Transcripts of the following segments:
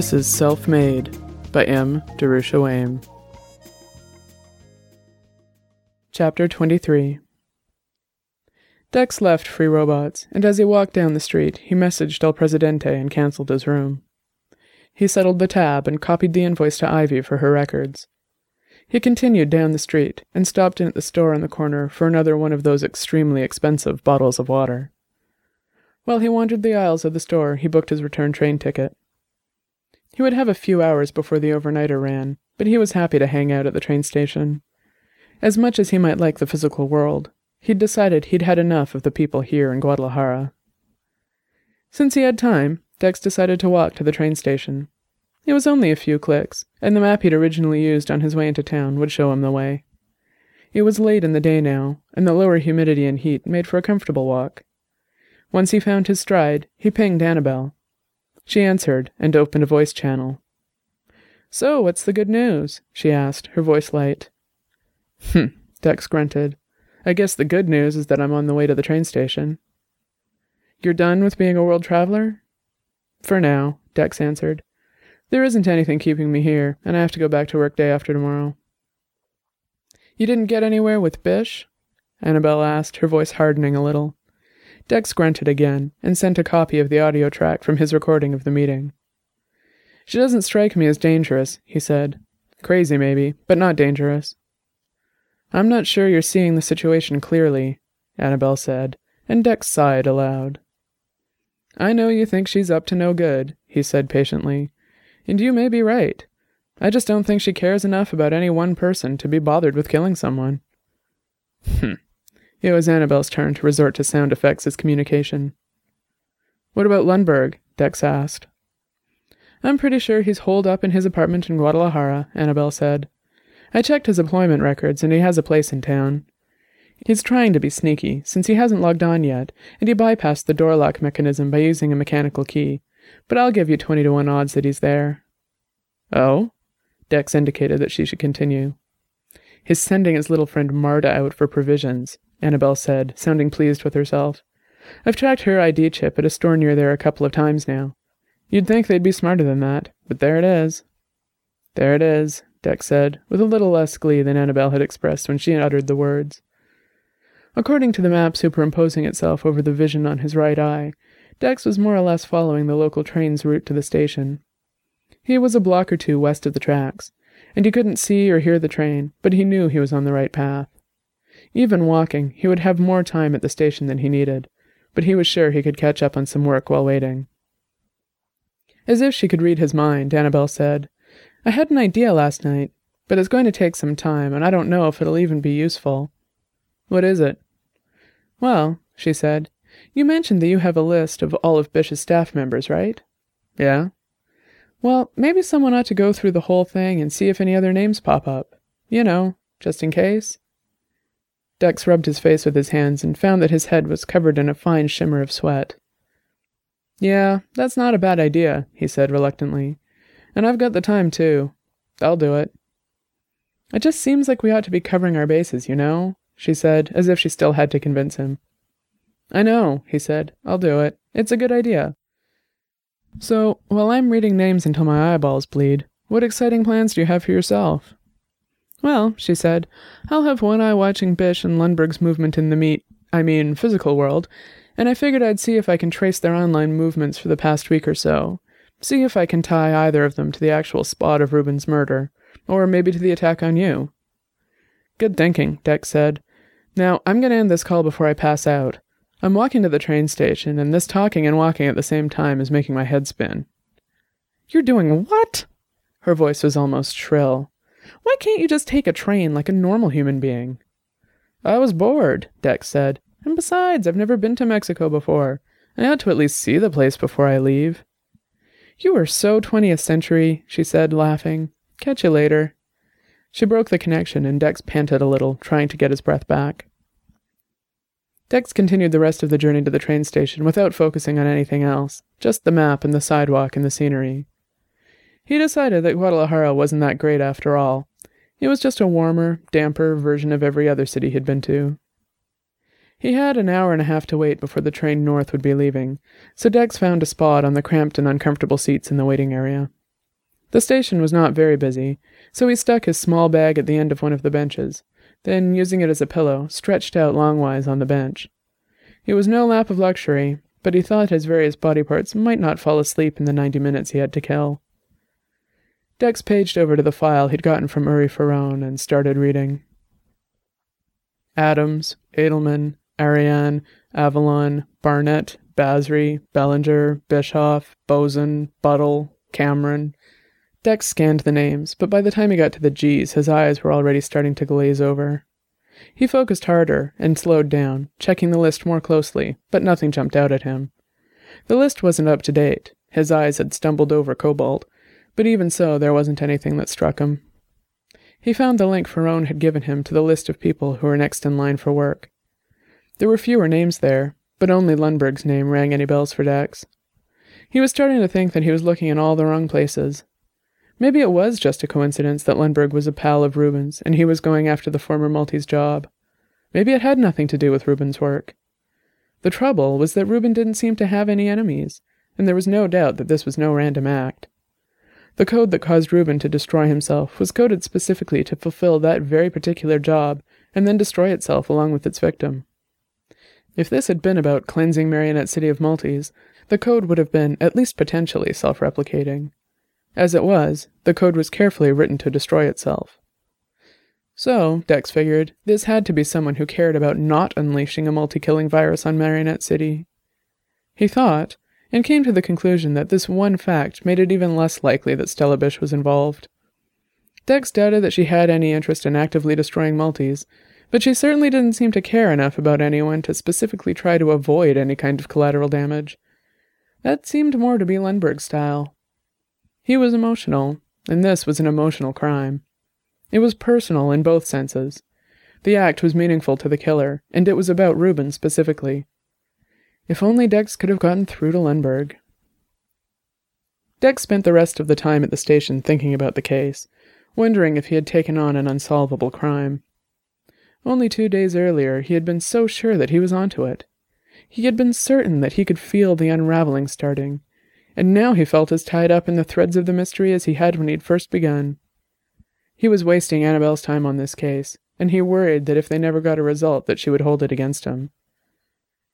This is Self Made by M. Darusha. Chapter 23 Dex left Free Robots, and as he walked down the street, he messaged El Presidente and cancelled his room. He settled the tab and copied the invoice to Ivy for her records. He continued down the street and stopped in at the store on the corner for another one of those extremely expensive bottles of water. While he wandered the aisles of the store, he booked his return train ticket. He would have a few hours before the overnighter ran, but he was happy to hang out at the train station. As much as he might like the physical world, he'd decided he'd had enough of the people here in Guadalajara. Since he had time, Dex decided to walk to the train station. It was only a few clicks, and the map he'd originally used on his way into town would show him the way. It was late in the day now, and the lower humidity and heat made for a comfortable walk. Once he found his stride, he pinged Annabelle, she answered and opened a voice channel. So, what's the good news? she asked, her voice light. Hm, Dex grunted. I guess the good news is that I'm on the way to the train station. You're done with being a world traveler? For now, Dex answered. There isn't anything keeping me here, and I have to go back to work day after tomorrow. You didn't get anywhere with Bish? Annabelle asked, her voice hardening a little. Dex grunted again and sent a copy of the audio track from his recording of the meeting. She doesn't strike me as dangerous, he said. Crazy, maybe, but not dangerous. I'm not sure you're seeing the situation clearly, Annabelle said, and Dex sighed aloud. I know you think she's up to no good, he said patiently, and you may be right. I just don't think she cares enough about any one person to be bothered with killing someone. Hm, it was Annabelle's turn to resort to sound effects as communication. What about Lundberg? Dex asked. I'm pretty sure he's holed up in his apartment in Guadalajara, Annabelle said. I checked his employment records, and he has a place in town. He's trying to be sneaky, since he hasn't logged on yet, and he bypassed the door lock mechanism by using a mechanical key, but I'll give you twenty to one odds that he's there. Oh? Dex indicated that she should continue. He's sending his little friend Marta out for provisions. Annabelle said, sounding pleased with herself. I've tracked her ID chip at a store near there a couple of times now. You'd think they'd be smarter than that, but there it is. There it is, Dex said, with a little less glee than Annabelle had expressed when she uttered the words. According to the map superimposing itself over the vision on his right eye, Dex was more or less following the local train's route to the station. He was a block or two west of the tracks, and he couldn't see or hear the train, but he knew he was on the right path. Even walking, he would have more time at the station than he needed, but he was sure he could catch up on some work while waiting. As if she could read his mind, Annabelle said, I had an idea last night, but it's going to take some time, and I don't know if it'll even be useful. What is it? Well, she said, you mentioned that you have a list of all of Bish's staff members, right? Yeah. Well, maybe someone ought to go through the whole thing and see if any other names pop up. You know, just in case. Dex rubbed his face with his hands and found that his head was covered in a fine shimmer of sweat. Yeah, that's not a bad idea, he said reluctantly. And I've got the time, too. I'll do it. It just seems like we ought to be covering our bases, you know? she said, as if she still had to convince him. I know, he said. I'll do it. It's a good idea. So, while I'm reading names until my eyeballs bleed, what exciting plans do you have for yourself? Well, she said, I'll have one eye watching Bish and Lundberg's movement in the meat, I mean, physical world, and I figured I'd see if I can trace their online movements for the past week or so. See if I can tie either of them to the actual spot of Reuben's murder, or maybe to the attack on you. Good thinking, Dex said. Now, I'm going to end this call before I pass out. I'm walking to the train station, and this talking and walking at the same time is making my head spin. You're doing what? Her voice was almost shrill. Why can't you just take a train like a normal human being? I was bored, Dex said. And besides, I've never been to Mexico before. I ought to at least see the place before I leave. You are so 20th century, she said, laughing. Catch you later. She broke the connection, and Dex panted a little, trying to get his breath back. Dex continued the rest of the journey to the train station without focusing on anything else, just the map and the sidewalk and the scenery. He decided that Guadalajara wasn't that great after all. It was just a warmer, damper version of every other city he'd been to. He had an hour and a half to wait before the train north would be leaving, so Dex found a spot on the cramped and uncomfortable seats in the waiting area. The station was not very busy, so he stuck his small bag at the end of one of the benches, then, using it as a pillow, stretched out longwise on the bench. It was no lap of luxury, but he thought his various body parts might not fall asleep in the ninety minutes he had to kill. Dex paged over to the file he'd gotten from Uri Farone and started reading. Adams, Edelman, Ariane, Avalon, Barnett, Basri, Bellinger, Bischoff, Boson, Buttle, Cameron, Dex scanned the names, but by the time he got to the G's, his eyes were already starting to glaze over. He focused harder and slowed down, checking the list more closely, but nothing jumped out at him. The list wasn't up to date. His eyes had stumbled over Cobalt, but even so, there wasn't anything that struck him. He found the link Ferrone had given him to the list of people who were next in line for work. There were fewer names there, but only Lundberg's name rang any bells for Dex. He was starting to think that he was looking in all the wrong places, Maybe it was just a coincidence that Lundberg was a pal of Reuben's and he was going after the former multis job. Maybe it had nothing to do with Reuben's work. The trouble was that Reuben didn't seem to have any enemies, and there was no doubt that this was no random act. The code that caused Reuben to destroy himself was coded specifically to fulfill that very particular job and then destroy itself along with its victim. If this had been about cleansing Marionette City of multis, the code would have been, at least potentially, self replicating. As it was, the code was carefully written to destroy itself. So, Dex figured, this had to be someone who cared about not unleashing a multi killing virus on Marionette City. He thought, and came to the conclusion that this one fact made it even less likely that Stella Bish was involved. Dex doubted that she had any interest in actively destroying multis, but she certainly didn't seem to care enough about anyone to specifically try to avoid any kind of collateral damage. That seemed more to be Lundberg's style. He was emotional, and this was an emotional crime. It was personal in both senses. The act was meaningful to the killer, and it was about Reuben specifically. If only Dex could have gotten through to Lundberg. Dex spent the rest of the time at the station thinking about the case, wondering if he had taken on an unsolvable crime. Only two days earlier, he had been so sure that he was onto it. He had been certain that he could feel the unraveling starting, and now he felt as tied up in the threads of the mystery as he had when he'd first begun. He was wasting Annabelle's time on this case, and he worried that if they never got a result that she would hold it against him.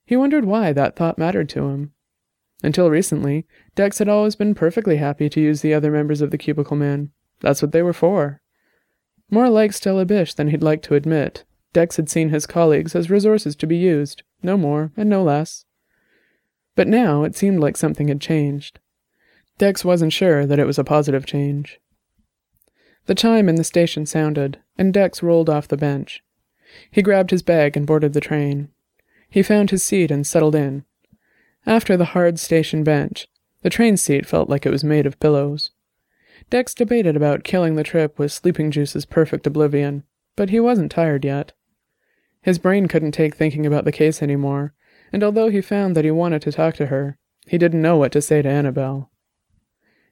He wondered why that thought mattered to him. Until recently, Dex had always been perfectly happy to use the other members of the Cubicle Man. That's what they were for. More like Stella Bish than he'd like to admit, Dex had seen his colleagues as resources to be used, no more and no less. But now it seemed like something had changed. Dex wasn't sure that it was a positive change. The chime in the station sounded, and Dex rolled off the bench. He grabbed his bag and boarded the train. He found his seat and settled in. After the hard station bench, the train seat felt like it was made of pillows. Dex debated about killing the trip with Sleeping Juice's perfect oblivion, but he wasn't tired yet. His brain couldn't take thinking about the case anymore, and although he found that he wanted to talk to her, he didn't know what to say to Annabelle.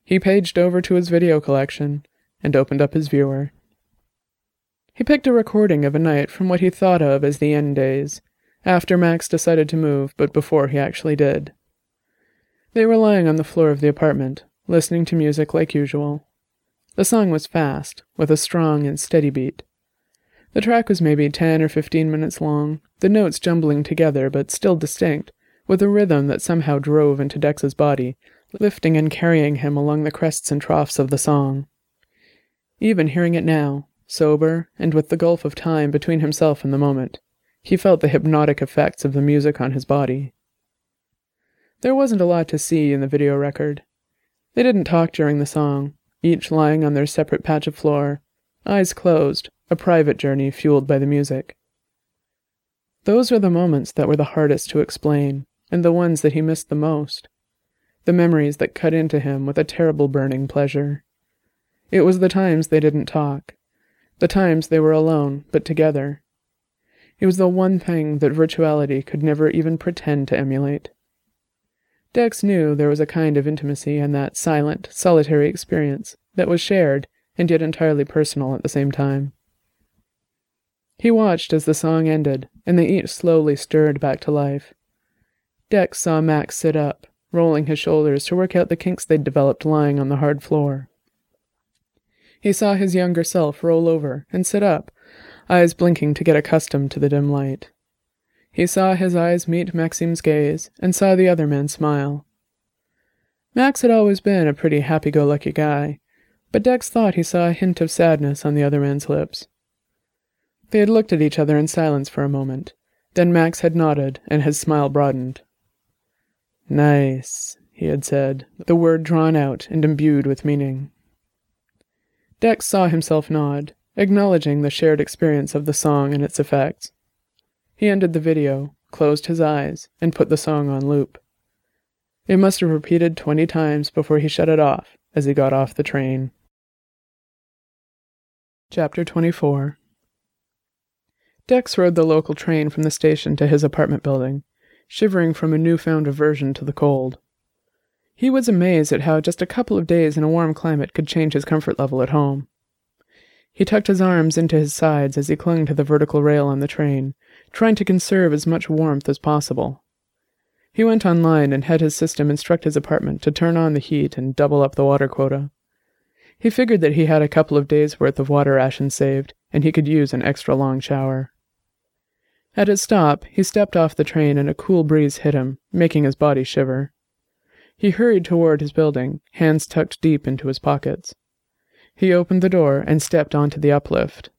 He paged over to his video collection and opened up his viewer. He picked a recording of a night from what he thought of as the end days, after Max decided to move, but before he actually did. They were lying on the floor of the apartment, listening to music like usual. The song was fast, with a strong and steady beat. The track was maybe ten or fifteen minutes long, the notes jumbling together but still distinct, with a rhythm that somehow drove into Dex's body, lifting and carrying him along the crests and troughs of the song. Even hearing it now, sober, and with the gulf of time between himself and the moment, he felt the hypnotic effects of the music on his body. There wasn't a lot to see in the video record. They didn't talk during the song, each lying on their separate patch of floor, eyes closed, a private journey fueled by the music. Those were the moments that were the hardest to explain, and the ones that he missed the most. The memories that cut into him with a terrible burning pleasure. It was the times they didn't talk, the times they were alone, but together. It was the one thing that virtuality could never even pretend to emulate. Dex knew there was a kind of intimacy in that silent, solitary experience that was shared and yet entirely personal at the same time. He watched as the song ended, and they each slowly stirred back to life. Dex saw Max sit up, rolling his shoulders to work out the kinks they'd developed lying on the hard floor. He saw his younger self roll over and sit up, eyes blinking to get accustomed to the dim light. He saw his eyes meet Maxim's gaze and saw the other man smile. Max had always been a pretty happy go lucky guy, but Dex thought he saw a hint of sadness on the other man's lips. They had looked at each other in silence for a moment. Then Max had nodded, and his smile broadened. Nice, he had said, the word drawn out and imbued with meaning. Dex saw himself nod, acknowledging the shared experience of the song and its effects. He ended the video, closed his eyes, and put the song on loop. It must have repeated twenty times before he shut it off as he got off the train. Chapter 24 Dex rode the local train from the station to his apartment building, shivering from a newfound aversion to the cold. He was amazed at how just a couple of days in a warm climate could change his comfort level at home. He tucked his arms into his sides as he clung to the vertical rail on the train, trying to conserve as much warmth as possible. He went online and had his system instruct his apartment to turn on the heat and double up the water quota. He figured that he had a couple of days' worth of water rations saved, and he could use an extra long shower. At his stop, he stepped off the train and a cool breeze hit him, making his body shiver. He hurried toward his building, hands tucked deep into his pockets. He opened the door and stepped onto the uplift.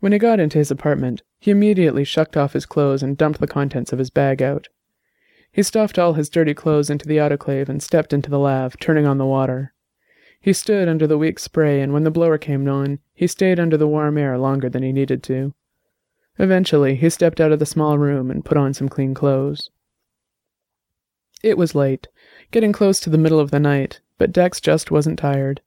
When he got into his apartment, he immediately shucked off his clothes and dumped the contents of his bag out. He stuffed all his dirty clothes into the autoclave and stepped into the lav, turning on the water. He stood under the weak spray, and when the blower came on, he stayed under the warm air longer than he needed to. Eventually, he stepped out of the small room and put on some clean clothes. It was late, getting close to the middle of the night, but Dex just wasn't tired.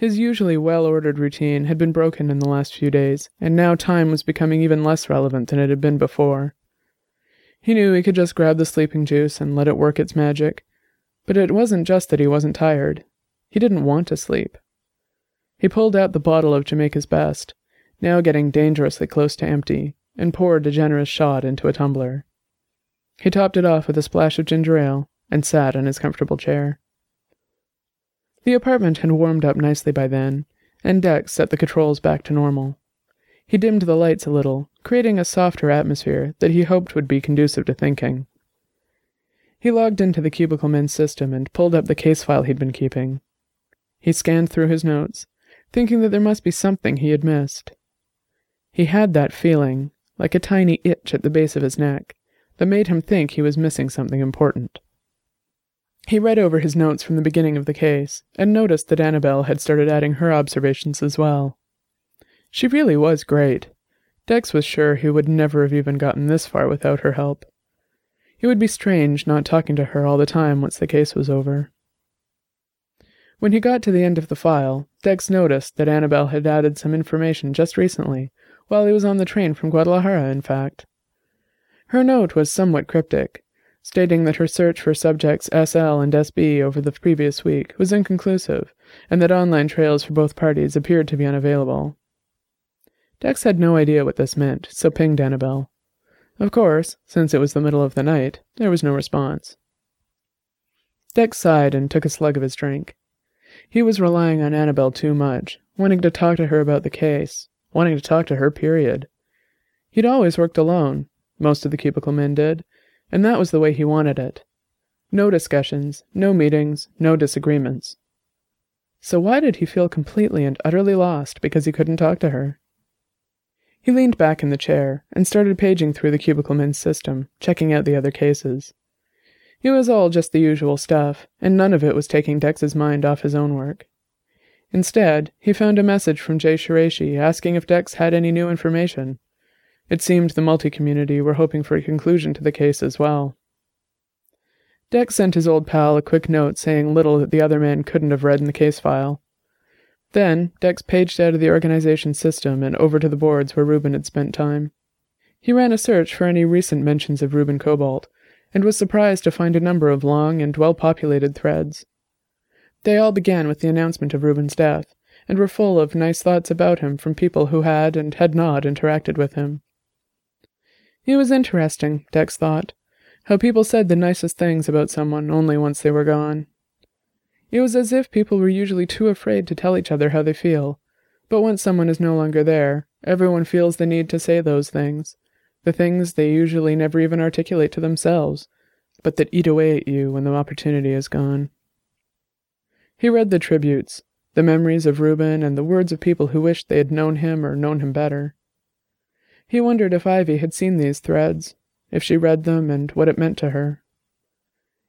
His usually well ordered routine had been broken in the last few days, and now time was becoming even less relevant than it had been before. He knew he could just grab the sleeping juice and let it work its magic, but it wasn't just that he wasn't tired. He didn't want to sleep. He pulled out the bottle of Jamaica's Best, now getting dangerously close to empty, and poured a generous shot into a tumbler. He topped it off with a splash of ginger ale and sat in his comfortable chair. The apartment had warmed up nicely by then, and Dex set the controls back to normal. He dimmed the lights a little, creating a softer atmosphere that he hoped would be conducive to thinking. He logged into the Cubicle Men's system and pulled up the case file he'd been keeping. He scanned through his notes, thinking that there must be something he had missed. He had that feeling, like a tiny itch at the base of his neck, that made him think he was missing something important. He read over his notes from the beginning of the case, and noticed that Annabelle had started adding her observations as well. She really was great. Dex was sure he would never have even gotten this far without her help. It would be strange not talking to her all the time once the case was over. When he got to the end of the file, Dex noticed that Annabelle had added some information just recently, while he was on the train from Guadalajara, in fact. Her note was somewhat cryptic, stating that her search for subjects SL and SB over the previous week was inconclusive, and that online trails for both parties appeared to be unavailable. Dex had no idea what this meant, so pinged Annabelle. Of course, since it was the middle of the night, there was no response. Dex sighed and took a slug of his drink. He was relying on Annabelle too much, wanting to talk to her about the case, wanting to talk to her, period. He'd always worked alone, most of the cubicle men did, and that was the way he wanted it. No discussions, no meetings, no disagreements. So why did he feel completely and utterly lost because he couldn't talk to her? He leaned back in the chair and started paging through the cubicle men's system, checking out the other cases. It was all just the usual stuff, and none of it was taking Dex's mind off his own work. Instead, he found a message from Jay Shiraishi asking if Dex had any new information. It seemed the multi community were hoping for a conclusion to the case as well. Dex sent his old pal a quick note saying little that the other man couldn't have read in the case file. Then, Dex paged out of the organization system and over to the boards where Reuben had spent time. He ran a search for any recent mentions of Reuben Cobalt, and was surprised to find a number of long and well populated threads. They all began with the announcement of Reuben's death, and were full of nice thoughts about him from people who had and had not interacted with him. It was interesting, Dex thought, how people said the nicest things about someone only once they were gone. It was as if people were usually too afraid to tell each other how they feel, but once someone is no longer there, everyone feels the need to say those things, the things they usually never even articulate to themselves, but that eat away at you when the opportunity is gone. He read the tributes, the memories of Reuben and the words of people who wished they had known him or known him better. He wondered if Ivy had seen these threads, if she read them and what it meant to her.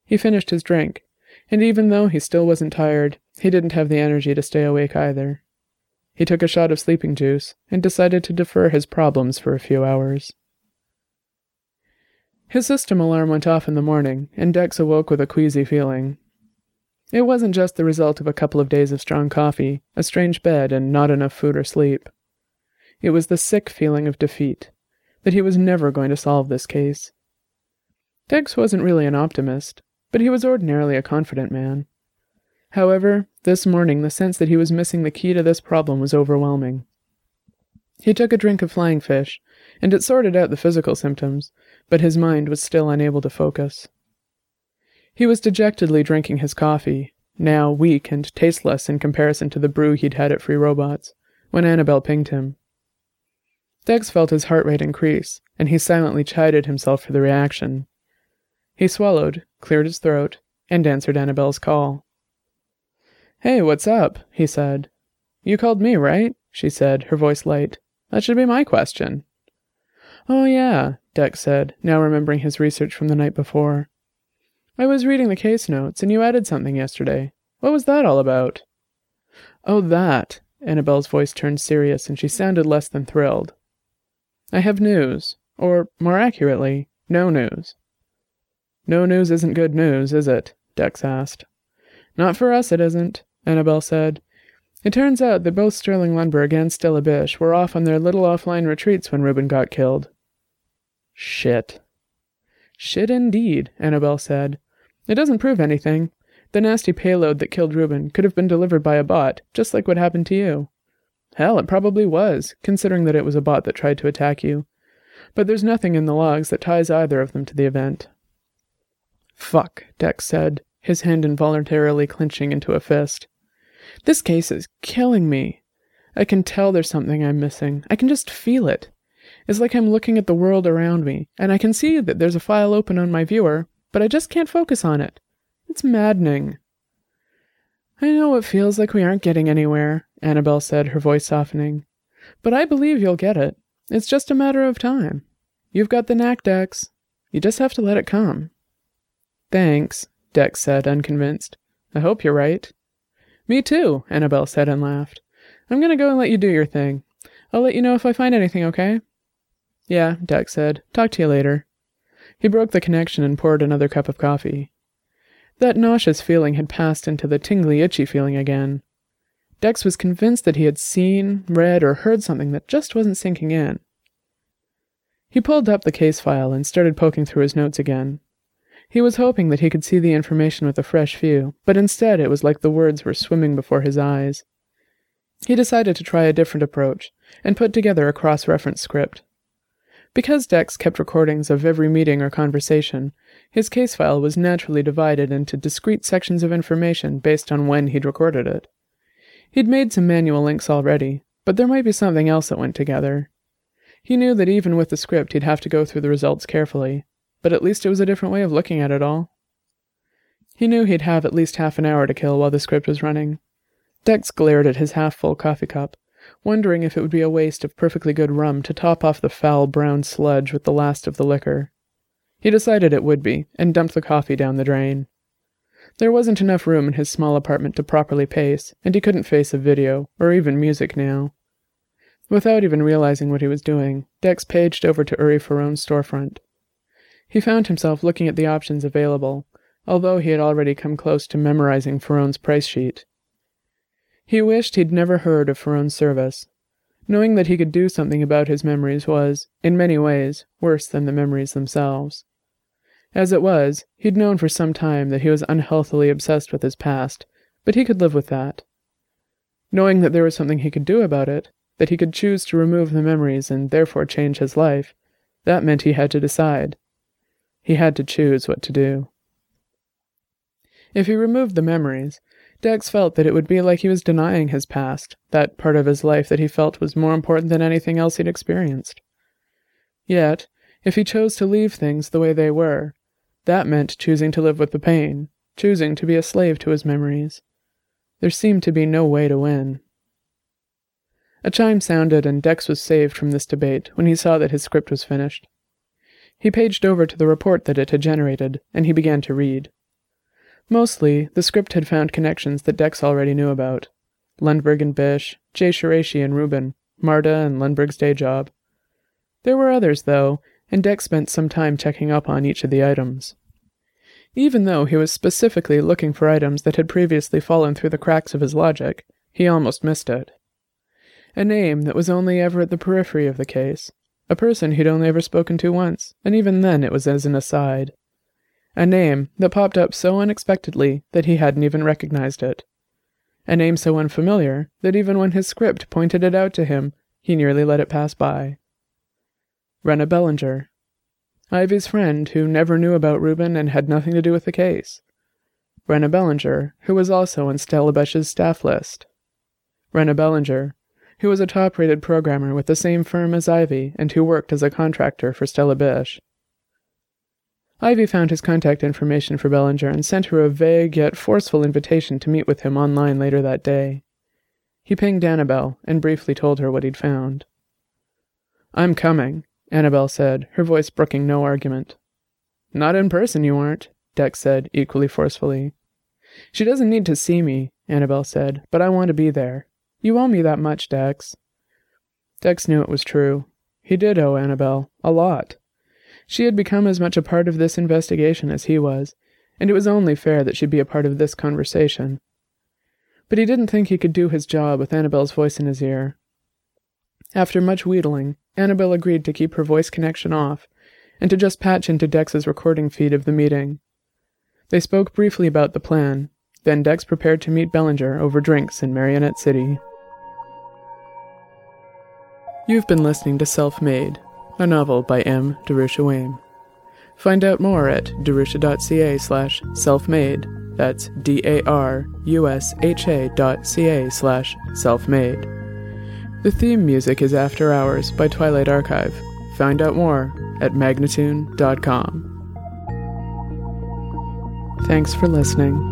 He finished his drink, and even though he still wasn't tired, he didn't have the energy to stay awake either. He took a shot of sleeping juice and decided to defer his problems for a few hours. His system alarm went off in the morning, and Dex awoke with a queasy feeling. It wasn't just the result of a couple of days of strong coffee, a strange bed, and not enough food or sleep. It was the sick feeling of defeat, that he was never going to solve this case. Dex wasn't really an optimist, but he was ordinarily a confident man. However, this morning the sense that he was missing the key to this problem was overwhelming. He took a drink of flying fish, and it sorted out the physical symptoms, but his mind was still unable to focus. He was dejectedly drinking his coffee, now weak and tasteless in comparison to the brew he'd had at Free Robots, when Annabelle pinged him. Dex felt his heart rate increase, and he silently chided himself for the reaction. He swallowed, cleared his throat, and answered Annabelle's call. Hey, what's up? he said. You called me, right? she said, her voice light. That should be my question. Oh, yeah, Dex said, now remembering his research from the night before. I was reading the case notes, and you added something yesterday. What was that all about? Oh, that. Annabelle's voice turned serious, and she sounded less than thrilled. I have news, or, more accurately, no news. No news isn't good news, is it? Dex asked. Not for us, it isn't, Annabelle said. It turns out that both Sterling Lundberg and Stella Bish were off on their little offline retreats when Reuben got killed. Shit. Shit indeed, Annabelle said. It doesn't prove anything. The nasty payload that killed Reuben could have been delivered by a bot, just like what happened to you. Hell, it probably was, considering that it was a bot that tried to attack you. But there's nothing in the logs that ties either of them to the event. Fuck, Dex said, his hand involuntarily clenching into a fist. This case is killing me. I can tell there's something I'm missing. I can just feel it. It's like I'm looking at the world around me, and I can see that there's a file open on my viewer, but I just can't focus on it. It's maddening. I know it feels like we aren't getting anywhere, Annabelle said, her voice softening. But I believe you'll get it. It's just a matter of time. You've got the knack, Dex. You just have to let it come. Thanks, Dex said, unconvinced. I hope you're right. Me too, Annabelle said and laughed. I'm gonna go and let you do your thing. I'll let you know if I find anything, okay? Yeah, Dex said. Talk to you later. He broke the connection and poured another cup of coffee. That nauseous feeling had passed into the tingly, itchy feeling again. Dex was convinced that he had seen, read, or heard something that just wasn't sinking in. He pulled up the case file and started poking through his notes again. He was hoping that he could see the information with a fresh view, but instead it was like the words were swimming before his eyes. He decided to try a different approach and put together a cross reference script. Because Dex kept recordings of every meeting or conversation, his case file was naturally divided into discrete sections of information based on when he'd recorded it. He'd made some manual links already, but there might be something else that went together. He knew that even with the script he'd have to go through the results carefully, but at least it was a different way of looking at it all. He knew he'd have at least half an hour to kill while the script was running. Dex glared at his half full coffee cup, wondering if it would be a waste of perfectly good rum to top off the foul brown sludge with the last of the liquor. He decided it would be, and dumped the coffee down the drain. There wasn't enough room in his small apartment to properly pace, and he couldn't face a video, or even music now. Without even realizing what he was doing, Dex paged over to Uri Faron's storefront. He found himself looking at the options available, although he had already come close to memorizing Faron's price sheet. He wished he'd never heard of Faron's service. Knowing that he could do something about his memories was, in many ways, worse than the memories themselves. As it was, he'd known for some time that he was unhealthily obsessed with his past, but he could live with that. Knowing that there was something he could do about it, that he could choose to remove the memories and therefore change his life, that meant he had to decide. He had to choose what to do. If he removed the memories, Dex felt that it would be like he was denying his past, that part of his life that he felt was more important than anything else he'd experienced. Yet, if he chose to leave things the way they were, that meant choosing to live with the pain, choosing to be a slave to his memories. There seemed to be no way to win. A chime sounded, and Dex was saved from this debate when he saw that his script was finished. He paged over to the report that it had generated, and he began to read. Mostly, the script had found connections that Dex already knew about. Lundberg and Bish, Jay Shiraishi and Reuben, Marta and Lundberg's day job. There were others, though, and Dex spent some time checking up on each of the items. Even though he was specifically looking for items that had previously fallen through the cracks of his logic, he almost missed it. A name that was only ever at the periphery of the case, a person he'd only ever spoken to once, and even then it was as an aside. A name that popped up so unexpectedly that he hadn't even recognized it. A name so unfamiliar that even when his script pointed it out to him, he nearly let it pass by. Rena Bellinger. Ivy's friend who never knew about Reuben and had nothing to do with the case. Rena Bellinger, who was also on Stella Bish's staff list. Rena Bellinger, who was a top rated programmer with the same firm as Ivy and who worked as a contractor for Stella Bish. Ivy found his contact information for Bellinger and sent her a vague yet forceful invitation to meet with him online later that day. He pinged Annabelle and briefly told her what he'd found. I'm coming, Annabelle said, her voice brooking no argument. Not in person, you aren't, Dex said, equally forcefully. She doesn't need to see me, Annabelle said, but I want to be there. You owe me that much, Dex. Dex knew it was true. He did owe Annabelle a lot. She had become as much a part of this investigation as he was, and it was only fair that she be a part of this conversation. But he didn't think he could do his job with Annabelle's voice in his ear. After much wheedling, Annabelle agreed to keep her voice connection off and to just patch into Dex's recording feed of the meeting. They spoke briefly about the plan, then Dex prepared to meet Bellinger over drinks in Marionette City. You've been listening to Self Made, a novel by M. Darusha Wehm. Find out more at darusha.ca slash self-made. That's D-A-R-U-S-H-A dot C-A slash self-made. The theme music is After Hours by Twilight Archive. Find out more at magnatune.com. Thanks for listening.